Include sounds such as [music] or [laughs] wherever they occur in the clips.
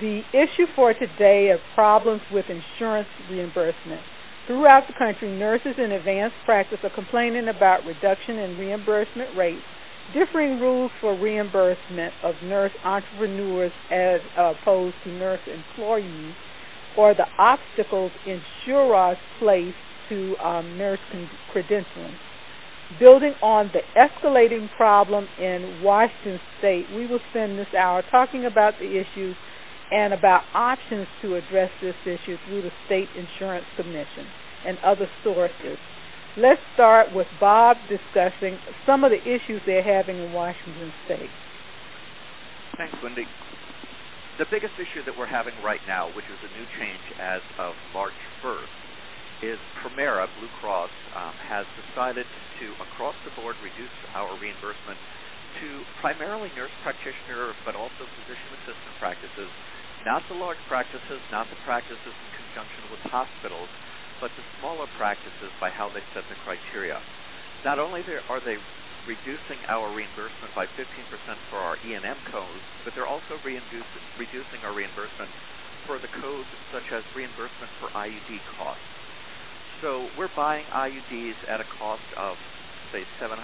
The issue for today is problems with insurance reimbursement. Throughout the country, nurses in advanced practice are complaining about reduction in reimbursement rates, differing rules for reimbursement of nurse entrepreneurs as opposed to nurse employees, or the obstacles insurers place to um, nurse credentialing. Building on the escalating problem in Washington state, we will spend this hour talking about the issues and about options to address this issue through the State Insurance Commission and other sources. Let's start with Bob discussing some of the issues they're having in Washington state. Thanks, Wendy. The biggest issue that we're having right now, which is a new change as of March 1st, is Premera Blue Cross um, has decided to, across the board, reduce our reimbursement to primarily nurse practitioner, but also physician assistant practices, not the large practices, not the practices in conjunction with hospitals, but the smaller practices by how they set the criteria. Not only are they reducing our reimbursement by 15% for our E&M codes, but they're also reducing our reimbursement for the codes such as reimbursement for IUD costs. So we're buying IUDs at a cost of, say, $700.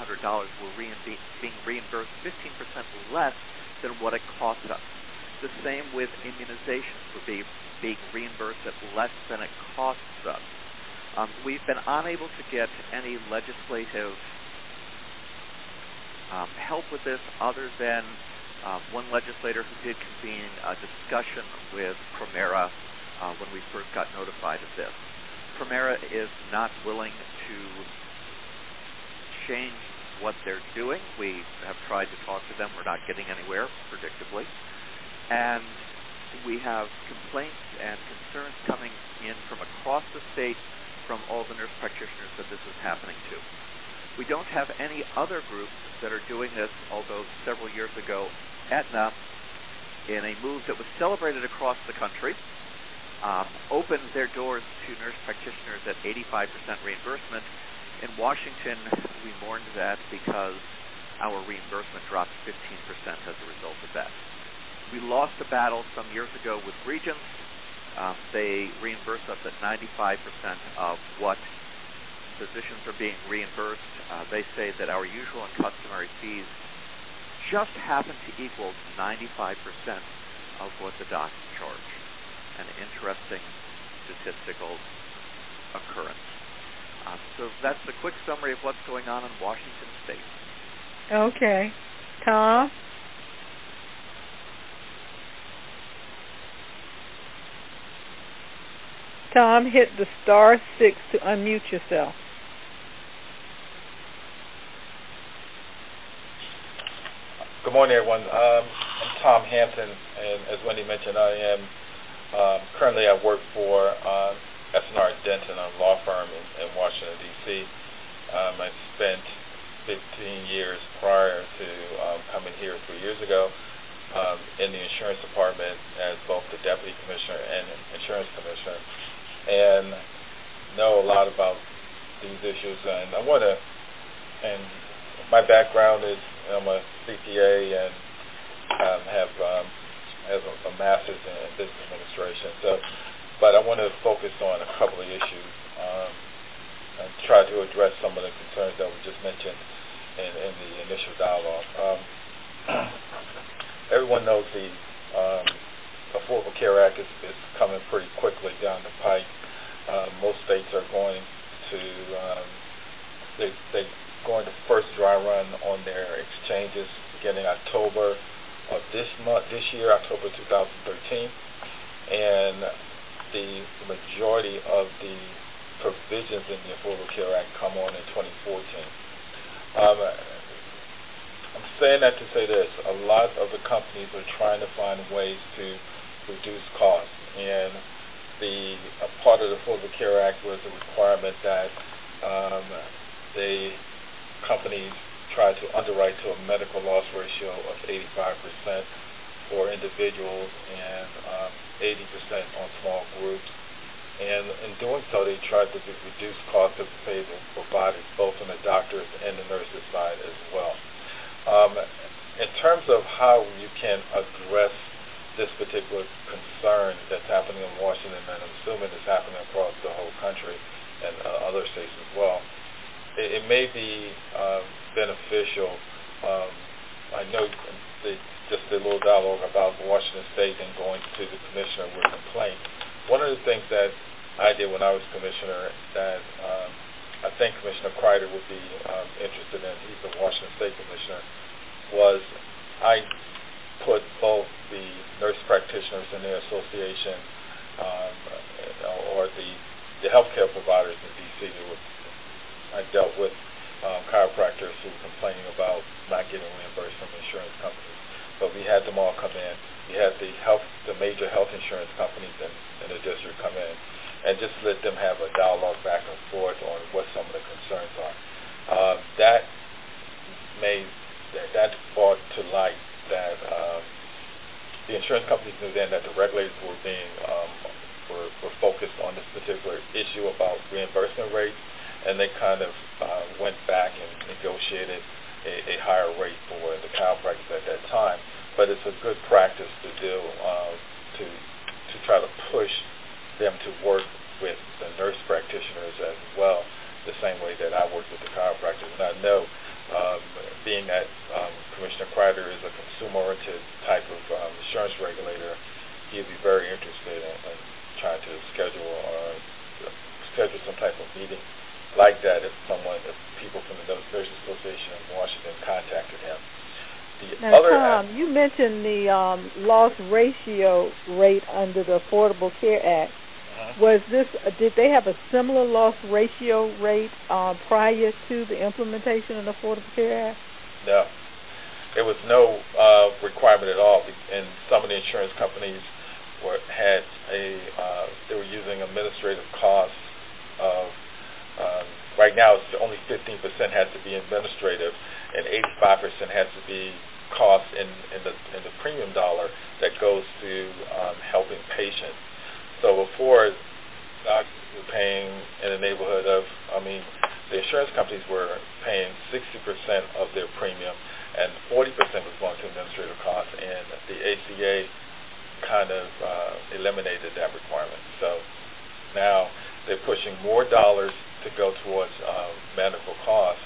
We're being reimbursed 15% less than what it costs us. The same with immunizations. We're being reimbursed at less than it costs us. Um, we've been unable to get any legislative um, help with this other than um, one legislator who did convene a discussion with Premera uh, when we first got notified of this. Premera is not willing to change what they're doing. We have tried to talk to them. We're not getting anywhere, predictably. And we have complaints and concerns coming in from across the state from all the nurse practitioners that this is happening to. We don't have any other groups that are doing this, although several years ago, Aetna, in a move that was celebrated across the country, um, opened their doors to nurse practitioners at 85% reimbursement. In Washington, we mourned that because our reimbursement dropped 15% as a result of that. We lost a battle some years ago with Regence. Um, they reimburse us at 95% of what physicians are being reimbursed. Uh, they say that our usual and customary fees just happen to equal 95% of what the docs charge an interesting statistical occurrence. Uh, so that's a quick summary of what's going on in Washington State. Okay. Tom? Tom, hit the star six to unmute yourself. Good morning, everyone. Um, I'm Tom Hampton, and as Wendy mentioned, I am um, currently, I work for uh, SNR Denton, a law firm in, in Washington, D.C. Um, I spent 15 years prior to um, coming here three years ago um, in the insurance department as both the deputy commissioner and insurance commissioner, and know a lot about these issues. And I want to, and my background is I'm a CPA and um, have um, a, a master's in business administration. So, but I want to focus on a couple of issues um, and try to address some of the concerns that were just mentioned in, in the initial dialogue. Um, [clears throat] everyone knows the um, Affordable Care Act is, is coming pretty quickly down the pike. Uh, most states are going to um, they they going to first dry run on their exchanges beginning October of this month, this year, October 2013, and the majority of the provisions in the Affordable Care Act come on in 2014. Um, I'm saying that to say this: a lot of the companies are trying to find ways to reduce costs, and the a part of the Affordable Care Act was a requirement that um, the companies try to underwrite to a medical loss ratio of 85% for individuals and um, 80% on small groups. And in doing so, they tried to reduce costs of to providers, both on the doctors and the nurses side as well. Um, in terms of how you can address this particular concern that's happening in Washington, and I'm assuming it's happening across the whole country and uh, other states as well. It, it may be um, beneficial. Um, I know the, just a little dialogue about Washington State and going to the commissioner with a complaint. One of the things that I did when I was commissioner that um, I think Commissioner Kreidler would be um, interested in, he's the Washington State commissioner, was I put both the nurse practitioners in their association um, or the the healthcare providers in D.C. that was I dealt with um, chiropractors who were complaining about not getting reimbursed from insurance companies. But we had them all come in. We had the health, the major health insurance companies in, in the district come in, and just let them have a dialogue back and forth on what some of the concerns are. Uh, that made that, that brought to light that uh, the insurance companies knew then that the regulators were being um, were, were focused on this particular issue about reimbursement rates, and they kind of uh, went back and negotiated a, a higher rate for the chiropractors at that time. But it's a good practice to do uh, to to try to push them to work with the nurse practitioners as well, the same way that I work with the chiropractors. And I know, um, being that um, Commissioner Kreidler is a consumer-oriented type of um, insurance regulator, he'd be very interested in, in trying to schedule or schedule some type of meeting like that if someone, if people from the Nurses Association in Washington contacted him. The now, other Tom, you mentioned the um, loss ratio rate under the Affordable Care Act. Uh-huh. Was this? Uh, did they have a similar loss ratio rate uh, prior to the implementation of the Affordable Care Act? No, there was no uh, requirement at all. And companies were had a uh, they were using administrative costs of um, right now it's only 15% has to be administrative and 85% has to be cost in, in the in the premium dollar that goes to um, helping patients. So before doctors were paying in the neighborhood of I mean the insurance companies were paying 60% of their premium and 40% was going to administrative costs and the ACA kind of uh, eliminated that requirement. So now they're pushing more dollars to go towards uh, medical costs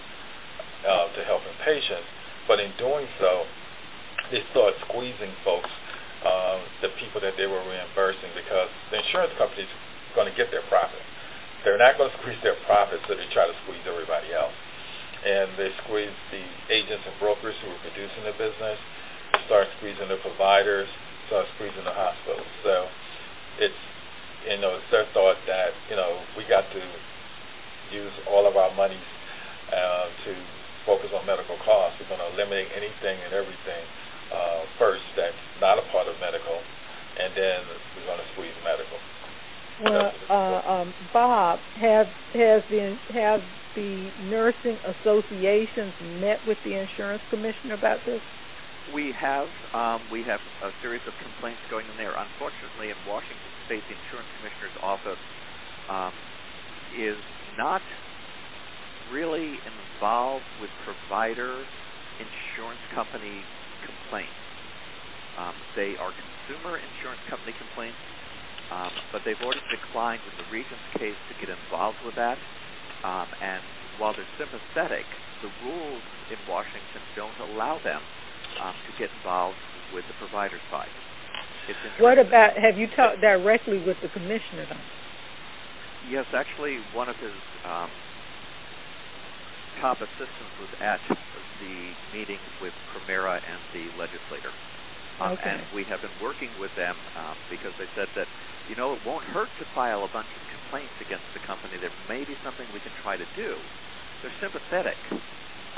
uh, to helping patients, but in doing so, they start squeezing folks, uh, the people that they were reimbursing, because the insurance companies going to get their profit. They're not going to squeeze their profit, so they try to squeeze everybody else. And they squeeze the agents and brokers who are producing the business. Start squeezing the providers start squeezing the hospitals. So it's you know it's their thought that you know we got to use all of our monies uh, to focus on medical costs. We're going to eliminate anything and everything uh, first that's not a part of medical, and then we're going to squeeze medical. Well, uh, um, Bob, have has the have the nursing associations met with the insurance commissioner about this? We have um, we have a series of complaints going in there. Unfortunately, in Washington State, the insurance commissioner's office um, is not really involved with provider insurance company complaints. Um, they are consumer insurance company complaints, um, but they've already declined in the Regence case to get involved with that. Um, and while they're sympathetic, the rules in Washington don't allow them to get involved with the provider side. what about have you talked directly with the commissioner? Though? Yes, actually, one of his um, top assistants was at the meeting with Premera and the legislator. Um, okay. And we have been working with them um, because they said that, you know, it won't hurt to file a bunch of complaints against the company. There may be something we can try to do. They're sympathetic,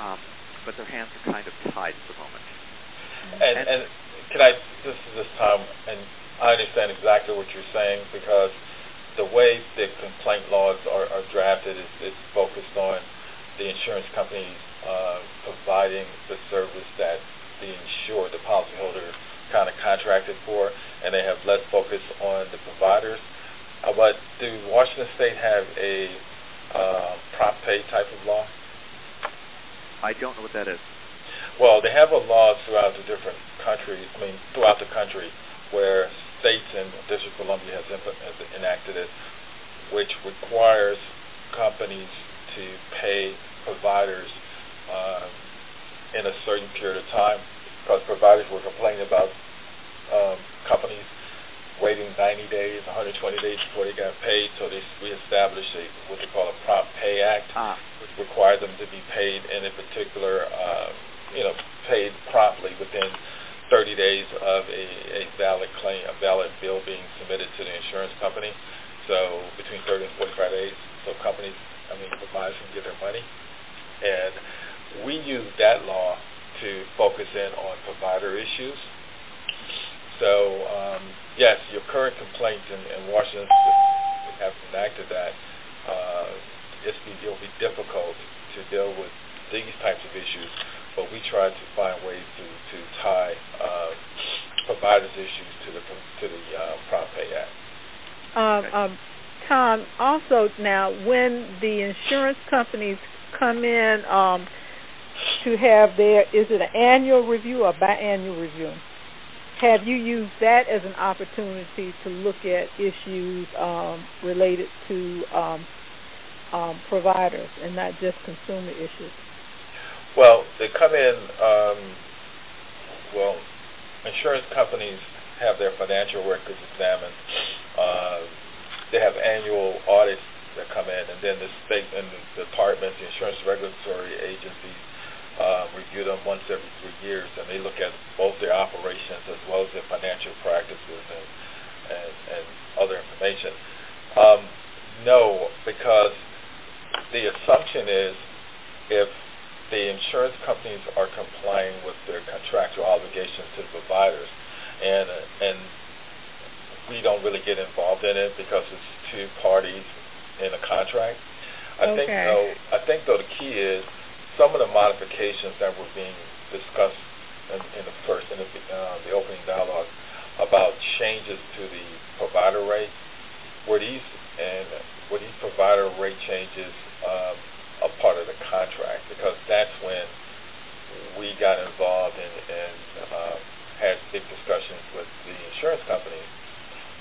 um, but their hands are kind of tied at the moment. And, and can I, this is this time, and I understand exactly what you're saying because the way the complaint laws are, are drafted is, is focused on the insurance companies uh, providing the service that the insured, the policyholder, kind of contracted for, and they have less focus on the providers. Uh, but do Washington State have a uh, prompt pay type of law? I don't know what that is. Well, they have a law throughout the different countries. I mean, throughout the country, where states and District of Columbia has, enacted it, which requires companies to pay providers uh, in a certain period of time, because providers were complaining about um, companies waiting 90 days, 120 days before they got paid. So they we established a what they call a Prompt Pay Act, ah. which required them to be paid in a particular. Uh, you know, paid promptly within 30 days of a, a valid claim, a valid bill being submitted to the insurance company. So between 30 and 45 days, so companies, I mean, providers can get their money. And we use that law to focus in on provider issues. So um, yes, your current complaint in, in Washington have enacted that. Uh, it's it'll be difficult to deal with these types of issues, but we try to find ways to to tie uh, providers' issues to the to the uh, Prompt Pay Act. Um, um, Tom, also now when the insurance companies come in um, to have their is it an annual review or biannual review? Have you used that as an opportunity to look at issues um, related to um, um, providers and not just consumer issues? Well, they come in. Um, well, insurance companies have their financial records examined. Uh, they have annual audits that come in, and then the state and the departments, the insurance regulatory agencies, uh, review them once every three years, and they look at both their operations as well as their financial practices and and, and other information. Um, no, because the assumption is if the insurance companies are complying with their contractual obligations to the providers, and and we don't really get involved in it because it's two parties in a contract. I okay. think though I think though the key is some of the modifications that were being discussed in, in the first in the, uh, the opening dialogue about changes to the provider rates were these and were these provider rate changes um, a part of the contract because that's when we got involved and, and uh, had big discussions with the insurance companies.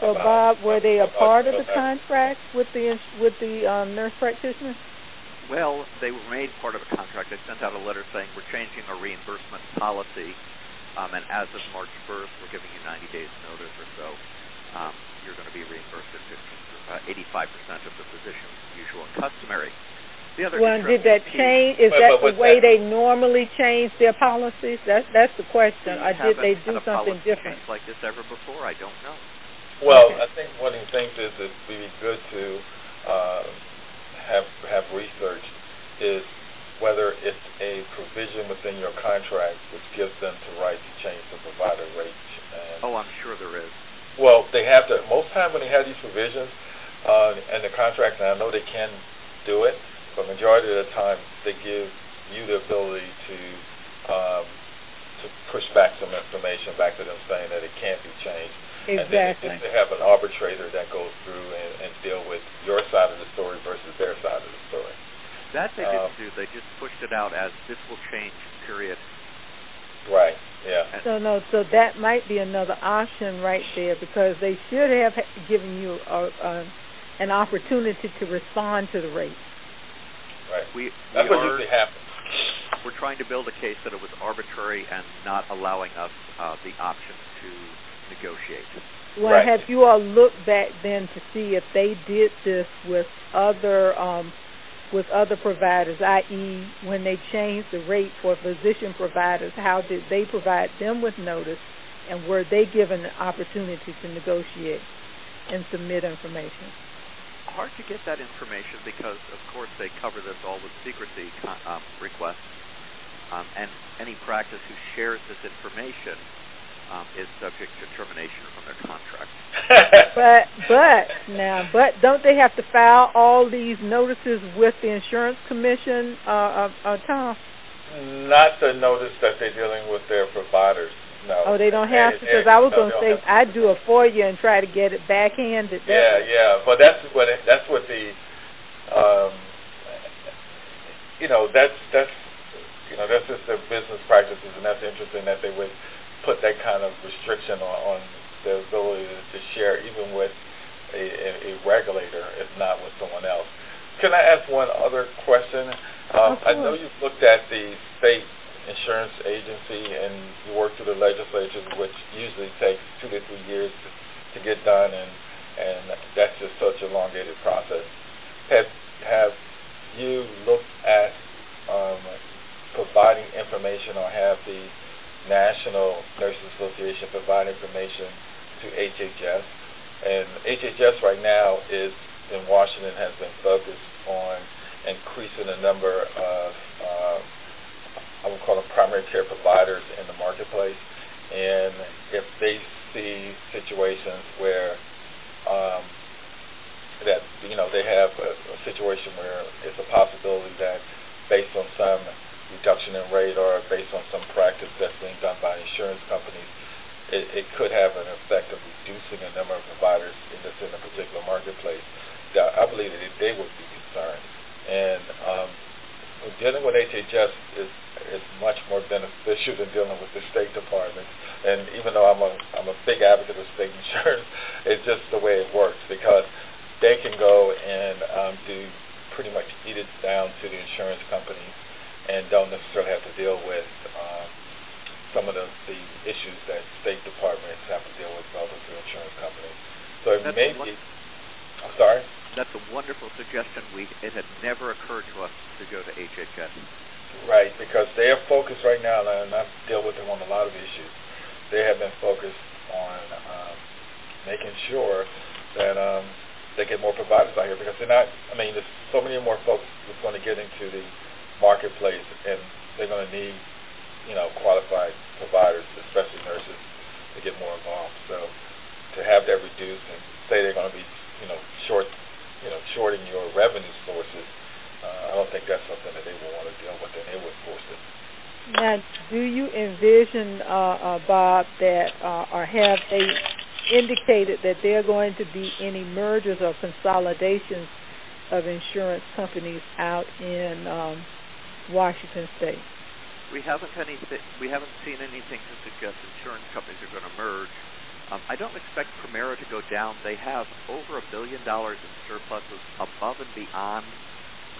So, Bob, were they a part of the contract with the with the um, nurse practitioners? Well, they were made part of a contract. They sent out a letter saying we're changing our reimbursement policy, um, and as of March 1st, we're giving you 90 days notice or so. Um, you're going to be reimbursed at 15, uh, 85% of the physician's usual and customary. The other well, did that change? Is but, that but the way that, they normally change their policies? That's that's the question. Or did they do something different? like this ever before? I don't know. Well, okay. I think one of the things is it would be good to uh, have have researched is whether it's a provision within your contract which gives them the right to change the provider rate. Oh, I'm sure there is. Well, they have to. Most time when they have these provisions uh, and the contract, and I know they can do it, but majority of the time they give you the ability to um, to push back some information back to them saying that it can't be changed. Exactly. And then they have an arbitrator that goes through and, and deal with your side of the story versus their side of the story. That they um, didn't do. They just pushed it out as this will change. Period. Right. Yeah. So no, so that might be another option right there because they should have given you a, a, an opportunity to respond to the rate. Right. We, That's we what are, usually happens. We're trying to build a case that it was arbitrary and not allowing us uh, the option to negotiate. Well, right. have you all looked back then to see if they did this with other um, with other providers, i.e., when they changed the rate for physician providers, how did they provide them with notice, and were they given the opportunity to negotiate and submit information? Hard to get that information because, of course, they cover this all with secrecy um, requests, um, and any practice who shares this information um, is subject to termination from their contract. [laughs] but but now but don't they have to file all these notices with the insurance commission, uh, uh, uh Tom? Not the notice that they're dealing with their providers. No. Oh, they don't have to because I was no, going to say I'd do it for you and try to get it backhanded. Yeah, yeah, but that's what it, that's what the, um, you know, that's that's you know that's just their business practices, and that's interesting that they would put that kind of restriction on, on the ability to share, even with a, a, a regulator, if not with someone else. Can I ask one other question? Um, I know you've looked at the state insurance agency and you work through the legislature, which usually takes two to three years to, to get done, and and that's just such a elongated process. Have have you looked at um, providing information, or have the National Nurses Association provide information to HHS? And HHS right now is in Washington has been focused on increasing the number of uh, I would call them primary care providers in the marketplace. And if they see situations where um, that you know they have a, a situation where it's a possibility that based on some reduction in rate or based on some practice that's being done by insurance companies, it, it could have an effect of reducing the number of providers in this in a particular marketplace. I believe that they would be concerned. And um, dealing with HHS is is much more beneficial than dealing with the State Department. And even though I'm a I'm a big advocate of state [laughs] insurance, it's just the way it works because they can go and um, do pretty much eat it down to the insurance companies and don't necessarily have to deal with um, some of the, the issues that state departments have to deal with relative to insurance companies. So it That's may be. I'm sorry. That's a wonderful suggestion. We it had never occurred to us to go to HHS. Right, because they are focused right now, and I deal with them on a lot of issues. They have been focused on um, making sure that um, they get more providers out here because they're not. I mean, there's so many more folks that's going to get into the marketplace, and they're going to need, you know, qualified providers, especially nurses, to get more involved. So to have that reduced and say they're going to be, you know, short you know, shorting your revenue sources, uh, I don't think that's something that they will want to deal with, and they would force it. Now, do you envision, uh, uh, Bob, that uh, or have they indicated that there are going to be any mergers or consolidations of insurance companies out in um, Washington State? We haven't any. We haven't seen anything to suggest insurance companies are going to merge. Um, I don't expect Premera to go down. They have over a billion dollars in surpluses above and beyond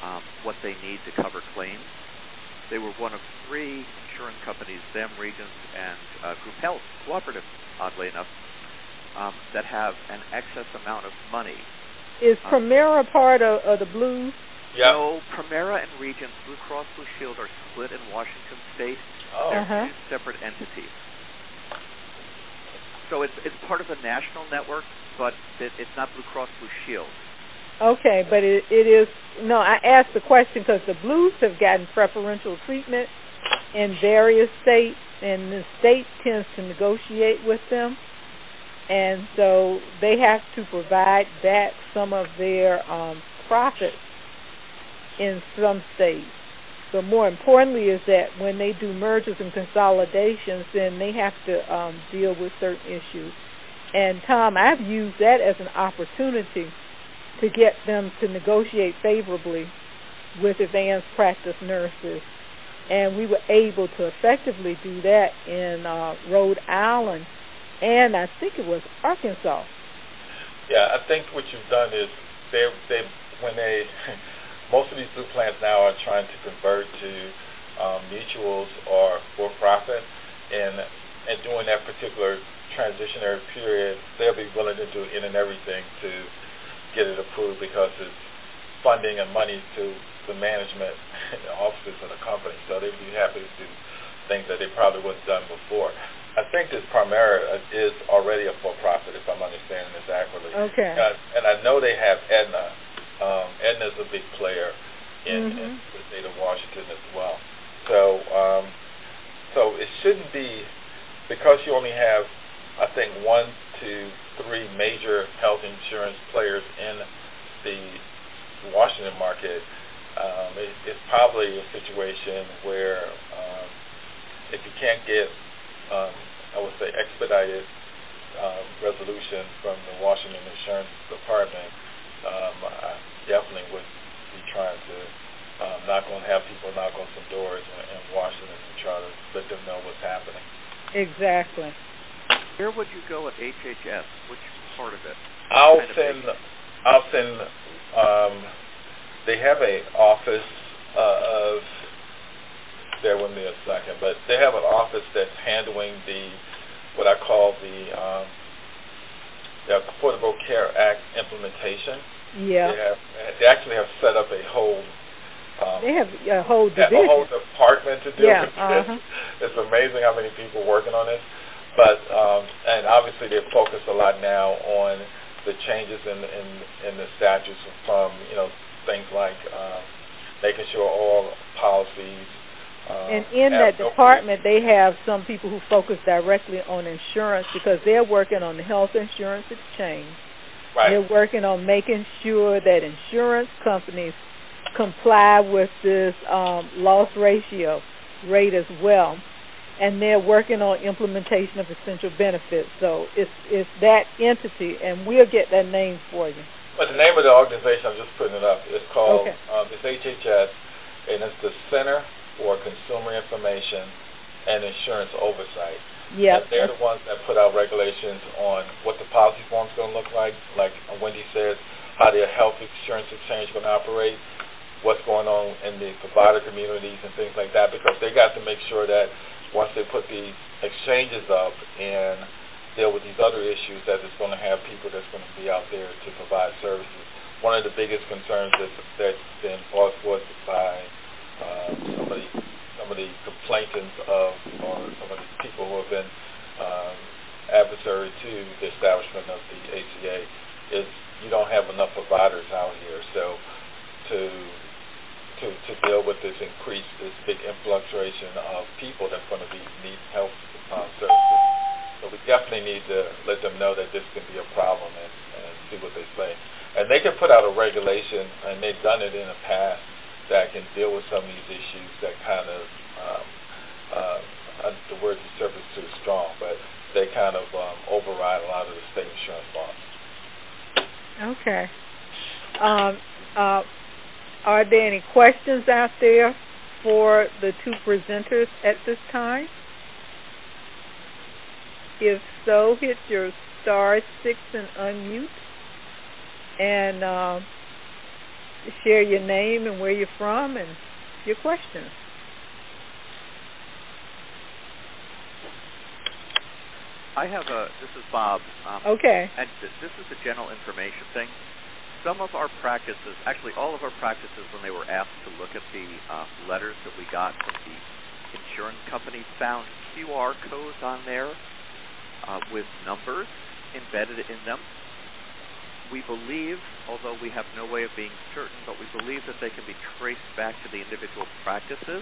um, what they need to cover claims. They were one of three insurance companies, them, Regence, and uh, Group Health Cooperative, oddly enough, um, that have an excess amount of money. Is um, Premera part of, of the Blues? Yeah. No, Premera and Regence, Blue Cross Blue Shield, are split in Washington State. Oh. They're uh-huh. two separate entities. So it's it's part of a national network, but it, it's not Blue Cross Blue Shield. Okay, but it it is no. I asked the question because the Blues have gotten preferential treatment in various states, and the state tends to negotiate with them, and so they have to provide back some of their um, profits in some states. But more importantly is that when they do mergers and consolidations, then they have to um, deal with certain issues. And Tom, I've used that as an opportunity to get them to negotiate favorably with advanced practice nurses. And we were able to effectively do that in uh, Rhode Island and I think it was Arkansas. Yeah, I think what you've done is they they when they [laughs] most of these blue plans now are trying to convert to um, mutuals or for profit, and and during that particular transitionary period, they'll be willing to do in and everything to get it approved because it's funding and money to the management and [laughs] the offices of the company. So they'd be happy to do things that they probably wouldn't have done before. I think this Premera is already a for-profit, if I'm understanding this accurately. Okay. Uh, and I know they have Aetna, um, Aetna's a big player in, mm-hmm. in the state of Washington as well. So, um, so it shouldn't be because you only have, I think, one to three major health insurance players in the Washington market. Um, it, it's probably a situation where um, if you can't get, um, I would say, expedited um, resolution from the Washington Insurance Department, um, I definitely would be trying to um, knock on, have people knock on some doors in, in Washington and try to let them know what's happening. Exactly. Where would you go at HHS? Which part of it? I'll kind send. I'll send. Um, they have a office uh, of. Bear with me a second, but they have an office that's handling the what I call the um, the Affordable Care Act implementation. Yeah. They have they actually have set up a whole um, they have a whole division. a whole department to deal Yeah, with this. uh-huh. [laughs] It's amazing how many people working on this. But um, and obviously they focus a lot now on the changes in in in the statutes from you know things like um, making sure all policies. Um, And in that department, they have some people who focus directly on insurance because they're working on the health insurance exchange. Right, They're working on making sure that insurance companies comply with this um, loss ratio rate as well, and they're working on implementation of essential benefits. So it's it's that entity, and we'll get that name for you. But the name of the organization, I'm just putting it up, is called, Okay. um, it's HHS, and it's the Center for Consumer Information and Insurance Oversight. And they're the ones that put out regulations on what the policy form's going to look like, like Wendy says, how their health insurance exchange going to operate, what's going on in the provider communities and things like that, because they got to make sure that once they put these exchanges up and deal with these other issues, that it's going to have people that's going to be out there to provide services. One of the biggest concerns that's, that's been brought forth by uh, some of the some of the complainants of or some of the people who have been um, adversary to the establishment of the ACA is you don't have enough providers out here. So to to to deal with this increase, this big influctuation of people that's going to be need health uh, services. So we definitely need to let them know that this can be a problem and, and see what they say. And they can put out a regulation, and they've done it in the past, that can deal with some of these issues that kind of, um, uh, uh, the word disturbance is too strong, but they kind of um, override a lot of the state insurance laws. Okay. Um, uh, are there any questions out there for the two presenters at this time? If so, hit your star six and unmute, and uh, share your name and where you're from and your questions. I have a. This is Bob. Um, Okay. And th- this is a general information thing. Some of our practices, actually all of our practices, when they were asked to look at the uh, letters that we got from the insurance companies, found QR codes on there uh, with numbers embedded in them. We believe, although we have no way of being certain, but we believe that they can be traced back to the individual practices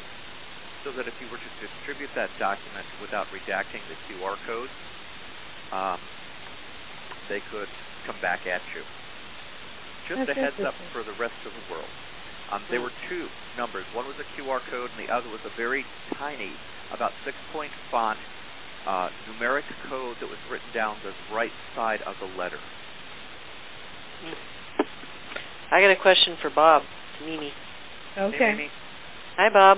so that if you were to distribute that document without redacting the QR code, um, they could come back at you. Just That's a heads up for the rest of the world. Um, there were two numbers. One was a QR code, and the other was a very tiny, about six-point font, uh, numeric code that was written down the right side of the letter. I got a question for Bob. Mimi. Okay. Amy? Hi, Bob.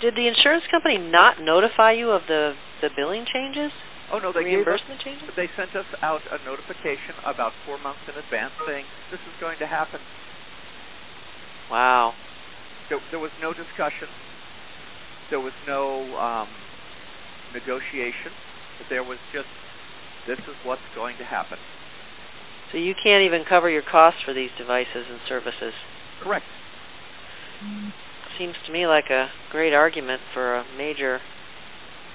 Did the insurance company not notify you of the the billing changes, Oh no, they gave us reimbursement changes? They sent us out a notification about four months in advance saying this is going to happen. Wow. There, there was no discussion. There was no um, negotiation. There was just this is what's going to happen. So you can't even cover your costs for these devices and services. Correct. Seems to me like a great argument for a major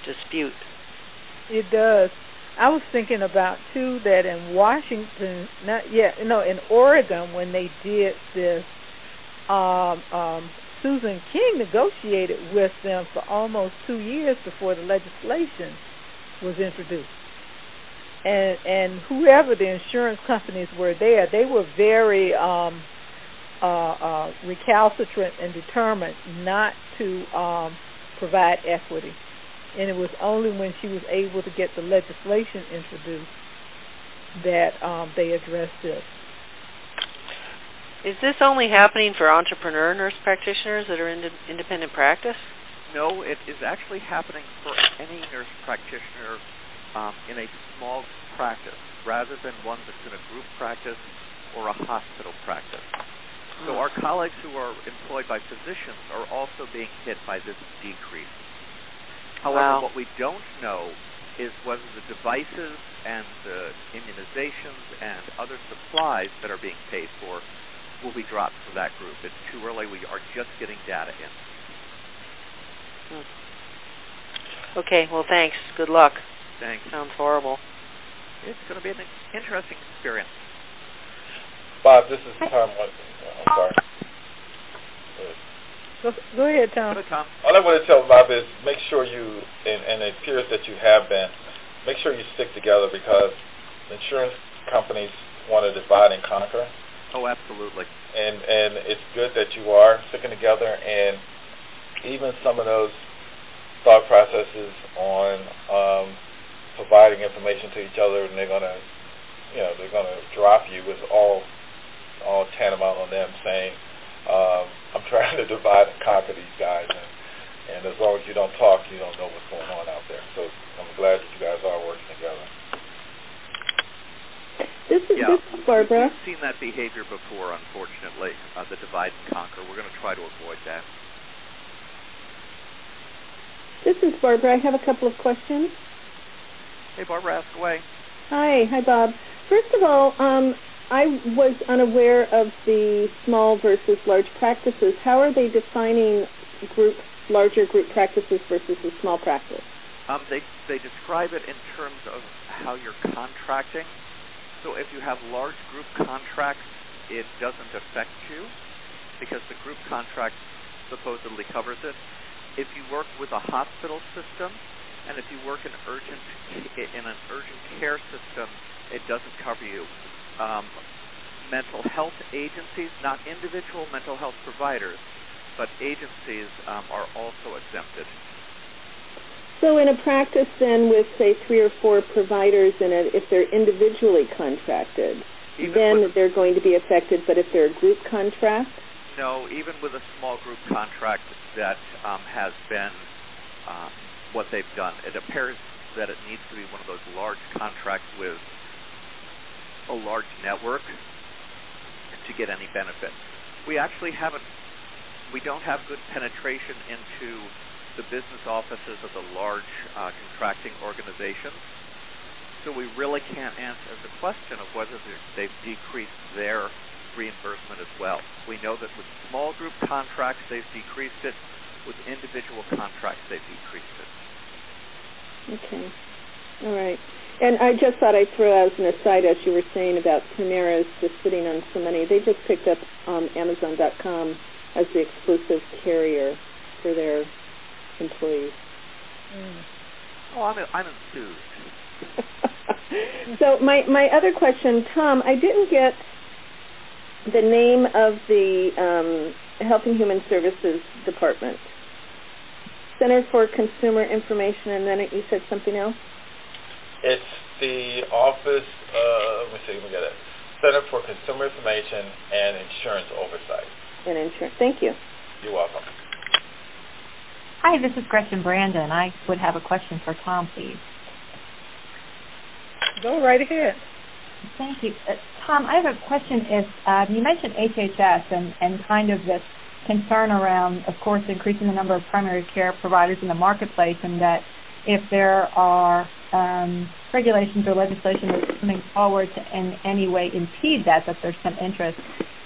dispute. It does. I was thinking about too that in Washington, not yet, no, in Oregon when they did this, um, um, Susan King negotiated with them for almost two years before the legislation was introduced. And and whoever the insurance companies were there, they were very um, uh, uh, recalcitrant and determined not to um, provide equity and it was only when she was able to get the legislation introduced that um, they addressed this. Is this only happening for entrepreneur nurse practitioners that are in independent practice? No, it is actually happening for any nurse practitioner um, in a small practice rather than one that's in a group practice or a hospital practice. So our colleagues who are employed by physicians are also being hit by this decrease. However, Wow. what we don't know is whether the devices and the immunizations and other supplies that are being paid for will be dropped for that group. It's too early. We are just getting data in. Hmm. Okay, well, thanks. Good luck. Thanks. Sounds horrible. It's going to be an interesting experience. Bob, this is Tom. I'm sorry. Go, go ahead, Tom. Go ahead, Tom. All I want to tell Bob is make sure you, and, and it appears that you have been, make sure you stick together because insurance companies want to divide and conquer. Oh, absolutely. And and it's good that you are sticking together, and even some of those thought processes on um, providing information to each other, and they're gonna, you know, they're gonna drop you with all all tantamount on them saying, um, [laughs] I'm trying to divide and conquer these guys, and and as long as you don't talk, you don't know what's going on out there. So I'm glad that you guys are working together. This is, yeah. this is Barbara. We've seen that behavior before, unfortunately, uh, the divide and conquer. We're going to try to avoid that. This is Barbara. I have a couple of questions. Hey, Barbara, ask away. Hi, hi, Bob. First of all, um, I was unaware of the small versus large practices. How are they defining group, larger group practices versus a small practice? Um, they they describe it in terms of how you're contracting. So if you have large group contracts, it doesn't affect you because the group contract supposedly covers it. If you work with a hospital system and if you work in urgent in an urgent care system, it doesn't cover you. Um, mental health agencies, not individual mental health providers, but agencies um, are also exempted. So, in a practice, then, with say three or four providers in it, if they're individually contracted, Even then with- they're going to be affected. But if they're a group contract, No, even with a small group contract that um, has been um, what they've done, it appears that it needs to be one of those large contracts with a large network to get any benefit. We actually haven't, we don't have good penetration into the business offices of the large uh, contracting organizations. So we really can't answer the question of whether they've decreased their reimbursement as well. We know that with small group contracts, they've decreased it. With individual contracts, they've decreased it. Okay, all right. And I just thought I'd throw out as an aside, as you were saying about Premera's just sitting on so many, they just picked up um, Amazon.com as the exclusive carrier for their employees. Mm. Oh, I'm, I'm enthused. [laughs] so my my other question, Tom, I didn't get the name of the um, Health and Human Services Department. Center for Consumer Information, and then it, you said something else. It's the Office, uh, let me see, let me get it. Center for Consumer Information and Insurance Oversight. And insurance. Thank you. You're welcome. Hi, this is Gretchen Brandon. I would have a question for Tom, please. Go right ahead. Thank you. Uh, Tom, I have a question. If uh, you mentioned HHS and, and kind of this concern around, of course, increasing the number of primary care providers in the marketplace, and that if there are um, regulations or legislation that's coming forward to in any way impede that, that there's some interest.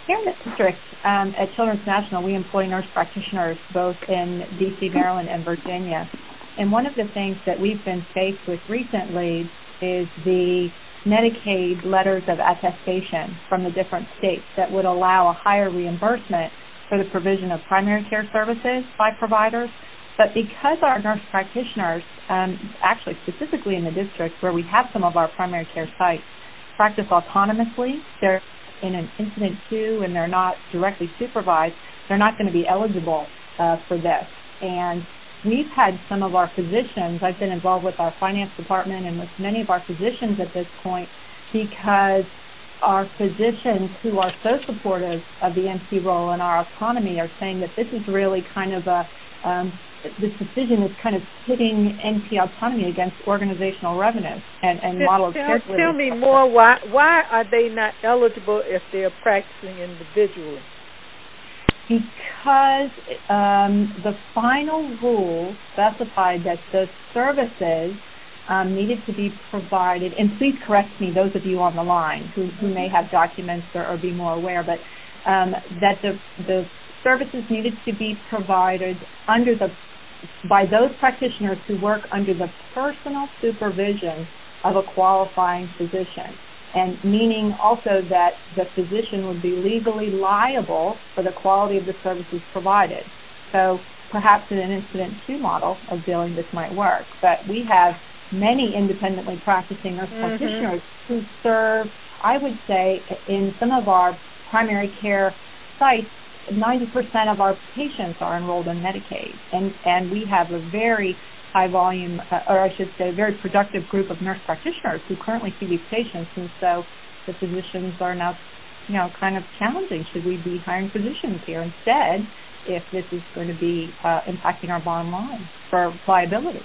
Here in the district um, at Children's National, we employ nurse practitioners both in D.C., Maryland, and Virginia. And one of the things that we've been faced with recently is the Medicaid letters of attestation from the different states that would allow a higher reimbursement for the provision of primary care services by providers. But because our nurse practitioners, um, actually specifically in the district where we have some of our primary care sites, practice autonomously, they're in an incident queue and they're not directly supervised, they're not going to be eligible uh, for this. And we've had some of our physicians, I've been involved with our finance department and with many of our physicians at this point because our physicians who are so supportive of the NP role and our autonomy are saying that this is really kind of a um, this decision is kind of pitting NP autonomy against organizational revenue and, and Tell- model of tell, care tell delivery. me more. Why why are they not eligible if they're practicing individually? because um, the final rule specified that the services needed to be provided, and please correct me, those of you on the line who, who may have documents or, or be more aware, but um, that the, the services needed to be provided under the by those practitioners who work under the personal supervision of a qualifying physician and meaning also that the physician would be legally liable for the quality of the services provided. So perhaps in an incident to model of billing this might work. But we have many independently practicing nurse mm-hmm. practitioners who serve, I would say, in some of our primary care sites, 90% of our patients are enrolled in Medicaid, and and we have a very high volume, uh, or I should say, a very productive group of nurse practitioners who currently see these patients, and so the physicians are now, you know, kind of challenging. Should we be hiring physicians here instead? If this is going to be uh, impacting our bottom line for liability.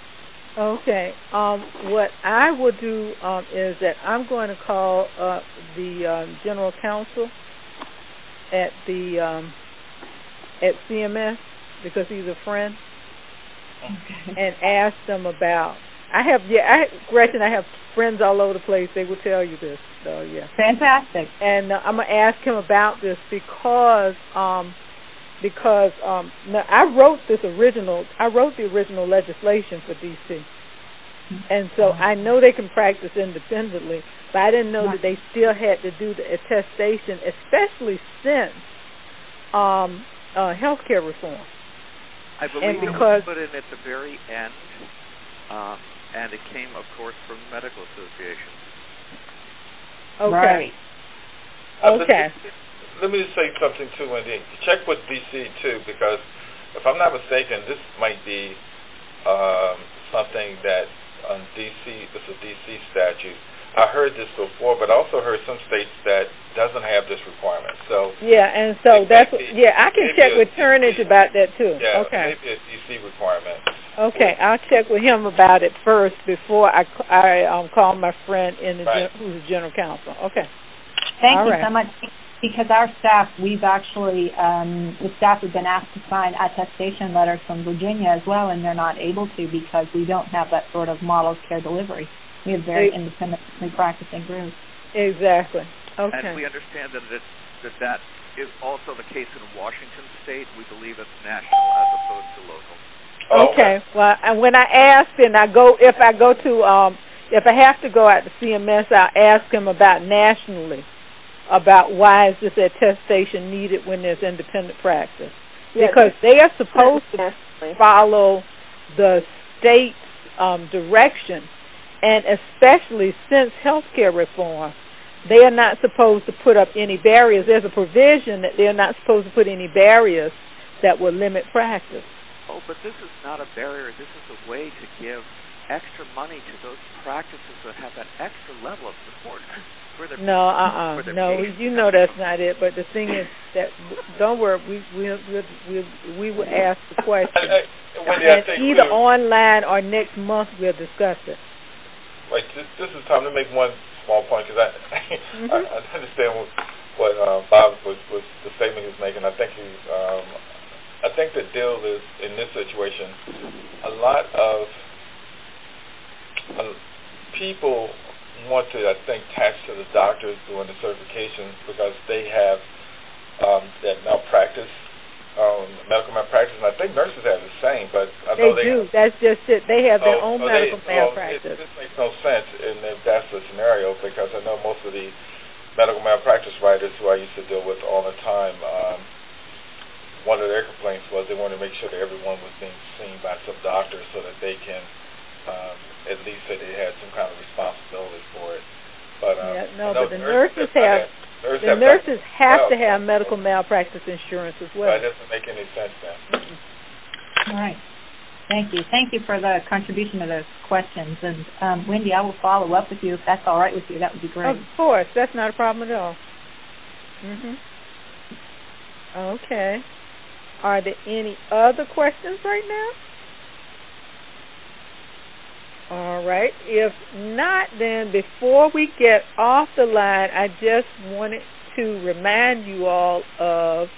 Okay. Um, what I will do um, is that I'm going to call uh, the um, general counsel at the um, at CMS because he's a friend, okay. and ask them about. I have yeah, I Gretchen. I have friends all over the place. They will tell you this. So yeah, fantastic. And uh, I'm gonna ask him about this because um, because um, now I wrote this original. I wrote the original legislation for DC, and so I know they can practice independently, but I didn't know that they still had to do the attestation, especially since um, uh, healthcare reform. I believe and it was put in at the very end, um, and it came, of course, from the medical association. Okay. Right. Uh, okay let me just say something too, Wendy. Check with DC too, because if I'm not mistaken, this might be um, something that on DC, this is a DC statute. I heard this before, but I also heard some states that doesn't have this requirement. So yeah, and so that's be, yeah, I can check with Turnage about that too. Yeah, okay. maybe a DC requirement. Okay, I'll check with him about it first before I I um, call my friend in the right. gen, who's the general counsel. Okay. Thank All you right. so much because our staff, we've actually, um, the staff have been asked to sign attestation letters from Virginia as well, and they're not able to because we don't have that sort of model of care delivery. We have very independently practicing groups. Exactly. Okay. And we understand that it, that that is also the case in Washington State. We believe it's national as opposed to local. Oh, okay. Well, and when I ask, and I go, if I go to, um, if I have to go out to CMS, I'll ask them about nationally about why is this attestation needed when there's independent practice. Yeah, because they are supposed to follow the state's um, direction, and especially since healthcare reform, they are not supposed to put up any barriers. There's a provision that they're not supposed to put any barriers that will limit practice. Oh, but this is not a barrier. This is a way to give extra money to those practices that have that extra level of support. No, uh, uh no, patients. you know that's not it. But the thing is that don't worry, we we we we, will ask the question, [laughs] and either we'll, online or next month we'll discuss it. Wait, this, this is time to make one small point because [laughs] I, mm-hmm. I I understand what, what uh, Bob was was the statement he was making. I think he um, I think the deal is in this situation, a lot of uh, people want to, I think, tax to the doctors doing the certification because they have um, that malpractice, um, medical malpractice, and I think nurses have the same. But I they know they do. That's just it. They have their oh, own oh, medical they, well, malpractice. It, this makes no sense, and if that's the scenario, because I know most of the medical malpractice writers who I used to deal with all the time. Um, one of their complaints was they wanted to make sure that everyone was being seen by some doctor so that they can um, at least that they had some kind of responsibility for it. But um, yeah, no, but the nurses have nurses the have nurses have to have medical malpractice insurance as well. That doesn't make any sense then. All right. Thank you. Thank you for the contribution to those questions. And um, Wendy, I will follow up with you if that's all right with you. That would be great. Of course, that's not a problem at all. Mhm. Okay. Are there any other questions right now? All right. If not, then before we get off the line, I just wanted to remind you all of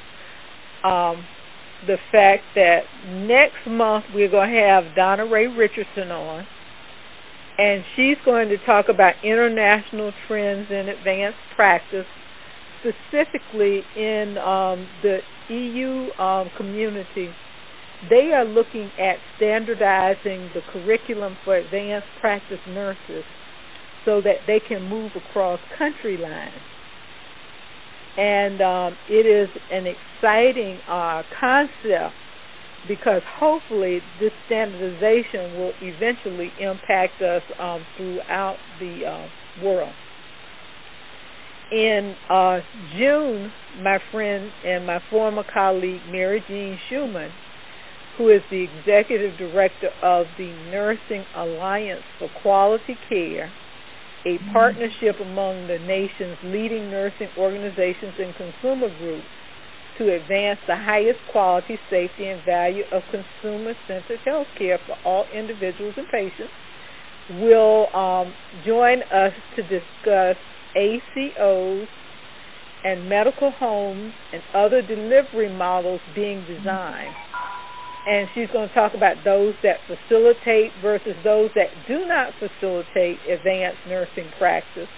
um, the fact that next month we're going to have Donna Ray Richardson on. and she's going to talk about international trends in advanced practice, specifically in um, the EU um, community. They are looking at standardizing the curriculum for advanced practice nurses so that they can move across country lines. And um, it is an exciting uh, concept because hopefully this standardization will eventually impact us um, throughout the uh, world. In uh, June, my friend and my former colleague Mary Jean Schumann, who is the executive director of the Nursing Alliance for Quality Care, a partnership among the nation's leading nursing organizations and consumer groups to advance the highest quality, safety, and value of consumer-centered health care for all individuals and patients, will um, join us to discuss ACOs and medical homes and other delivery models being designed and she's going to talk about those that facilitate versus those that do not facilitate advanced nursing practice.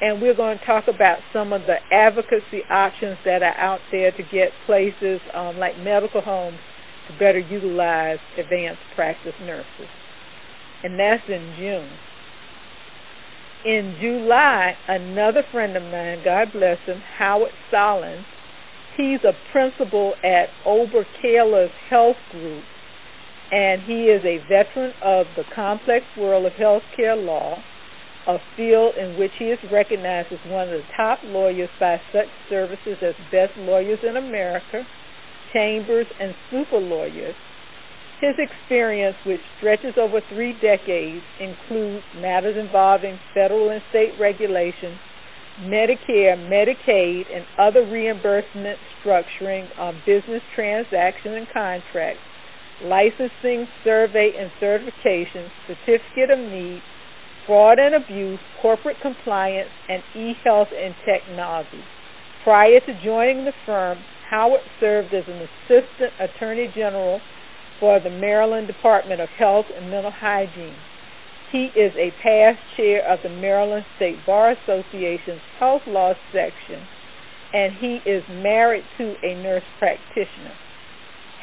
And we're going to talk about some of the advocacy options that are out there to get places um, like medical homes to better utilize advanced practice nurses. And that's in June. In July, another friend of mine, God bless him, Howard Sollins, He's a principal at Ober Kaler's Health Group, and he is a veteran of the complex world of healthcare law, a field in which he is recognized as one of the top lawyers by such services as Best Lawyers in America, Chambers, and Super Lawyers. His experience, which stretches over three decades, includes matters involving federal and state regulations Medicare, Medicaid, and other reimbursement structuring on business transactions and contracts, licensing, survey and certification, certificate of need, fraud and abuse, corporate compliance, and e-health and technology. Prior to joining the firm, Howard served as an assistant attorney general for the Maryland Department of Health and Mental Hygiene. He is a past chair of the Maryland State Bar Association's Health Law Section, and he is married to a nurse practitioner.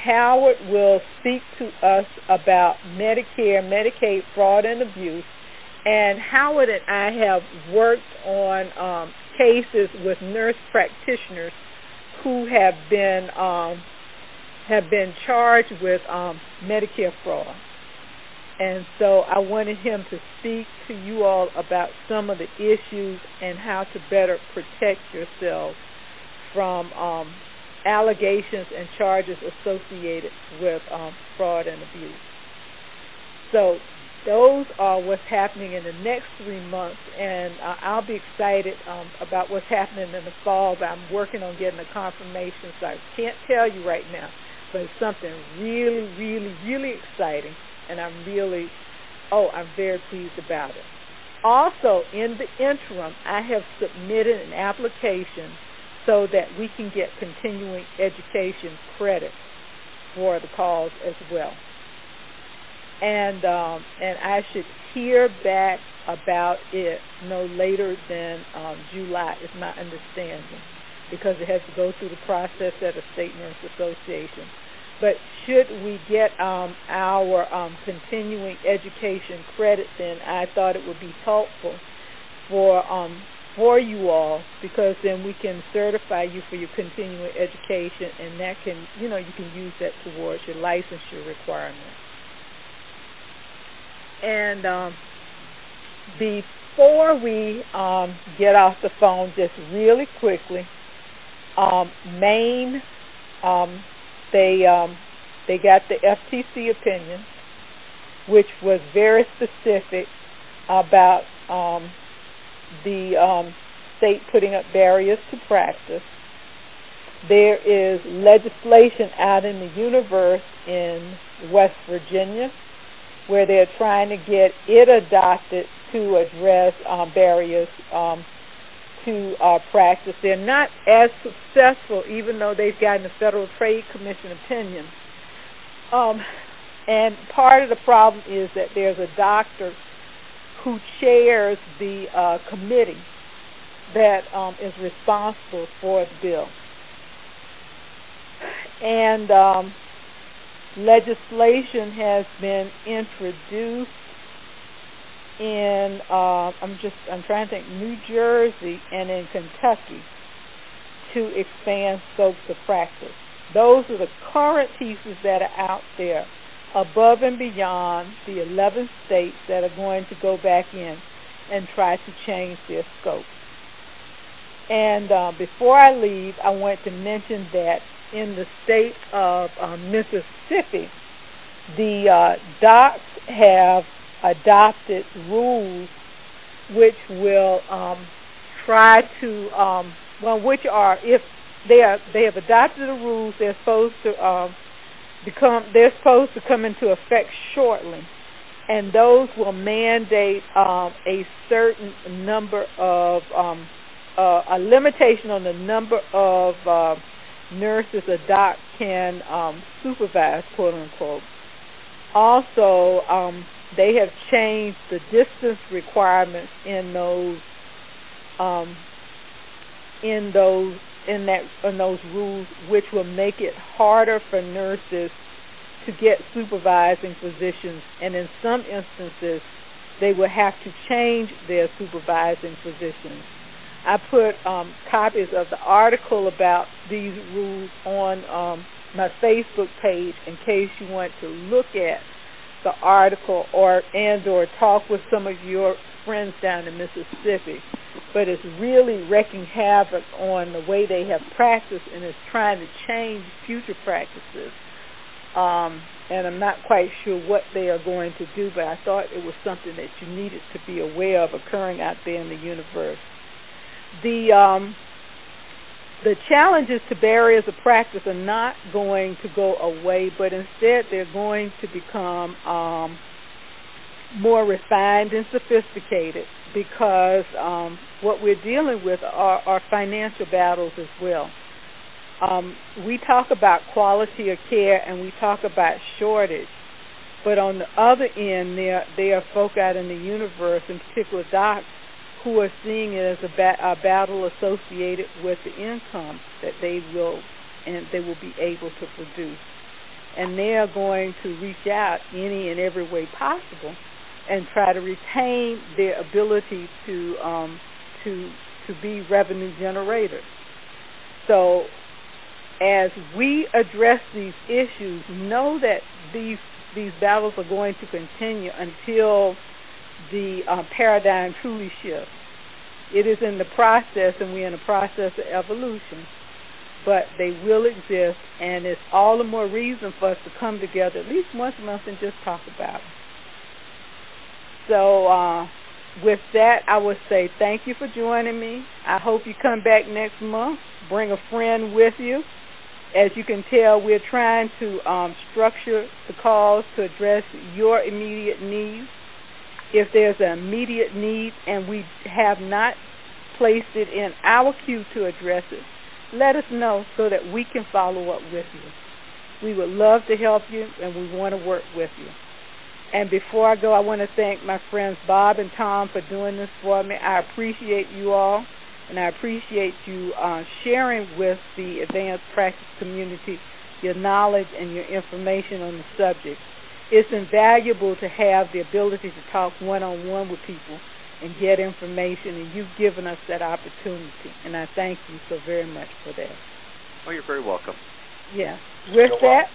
Howard will speak to us about Medicare, Medicaid fraud and abuse, and Howard and I have worked on um, cases with nurse practitioners who have been um, have been charged with um, Medicare fraud. And so I wanted him to speak to you all about some of the issues and how to better protect yourselves from um, allegations and charges associated with um, fraud and abuse. So those are what's happening in the next three months, and uh, I'll be excited um, about what's happening in the fall. But I'm working on getting a confirmation, so I can't tell you right now. But it's something really, really, really exciting and I'm really, oh, I'm very pleased about it. Also, in the interim, I have submitted an application so that we can get continuing education credit for the cause as well. And um, and I should hear back about it no later than um, July, is my understanding, because it has to go through the process at a state nurse association. But should we get um, our um, continuing education credit, then I thought it would be helpful for um, for you all because then we can certify you for your continuing education, and that can you know you can use that towards your licensure requirement. And um, before we um, get off the phone, just really quickly, um, Maine um, they um, they got the FTC opinion, which was very specific about um, the um, state putting up barriers to practice. There is legislation out in the universe in West Virginia where they're trying to get it adopted to address um, barriers um, to uh, practice. They're not as successful, even though they've gotten a Federal Trade Commission opinion. Um, and part of the problem is that there's a doctor who chairs the uh, committee that um, is responsible for the bill. And um, legislation has been introduced in uh, I'm just I'm trying to think New Jersey and in Kentucky to expand scopes of practice. Those are the current pieces that are out there above and beyond the 11 states that are going to go back in and try to change their scope. And uh, before I leave, I want to mention that in the state of uh, Mississippi, the uh, docs have adopted rules which will um, try to, um, well, which are if they are they have adopted the rules, they're supposed to um, become they're supposed to come into effect shortly, and those will mandate um, a certain number of um, uh, a limitation on the number of uh, nurses a doc can um, supervise, quote unquote. Also, um, they have changed the distance requirements in those um, in those in that in those rules, which will make it harder for nurses to get supervising physicians, and in some instances, they will have to change their supervising physicians. I put um, copies of the article about these rules on um, my Facebook page in case you want to look at the article or and or talk with some of your friends down in Mississippi. But it's really wreaking havoc on the way they have practiced and it's trying to change future practices. Um, and I'm not quite sure what they are going to do, but I thought it was something that you needed to be aware of occurring out there in the universe. The um, the challenges to barriers of practice are not going to go away, but instead they're going to become um, more refined and sophisticated because um, what we're dealing with are, are financial battles as well. Um, we talk about quality of care and we talk about shortage, but on the other end, there there are folk out in the universe, in particular docs, who are seeing it as a, ba- a battle associated with the income that they will and they will be able to produce. And they are going to reach out any and every way possible and try to retain their ability to um, to to be revenue generators. So as we address these issues, know that these these battles are going to continue until the uh, paradigm truly shifts. It is in the process, and we're in a process of evolution, but they will exist, and it's all the more reason for us to come together at least once a month and just talk about it. So, uh, with that, I would say thank you for joining me. I hope you come back next month. Bring a friend with you. As you can tell, we're trying to um, structure the calls to address your immediate needs if there's an immediate need and we have not placed it in our queue to address it, let us know so that we can follow up with you. We would love to help you and we want to work with you. And before I go, I want to thank my friends Bob and Tom for doing this for me. I appreciate you all, and I appreciate you uh, sharing with the advanced practice community your knowledge and your information on the subject it's invaluable to have the ability to talk one on one with people and get information, and you've given us that opportunity, and I thank you so very much for that. Oh, you're very welcome. Yeah. With you're that,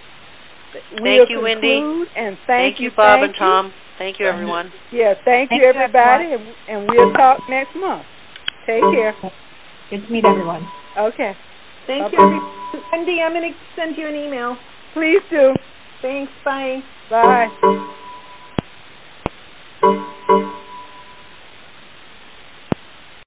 thank we'll you, Wendy. And thank, thank you, Bob thank and Tom. Thank you, everyone. Yeah, thank, Thank you, you, everybody, and, and we'll talk next month. Take care. Good to meet everyone. Okay. Thank Bye-bye. you. Wendy, I'm going to send you an email. Please do. Thanks. Bye. Bye.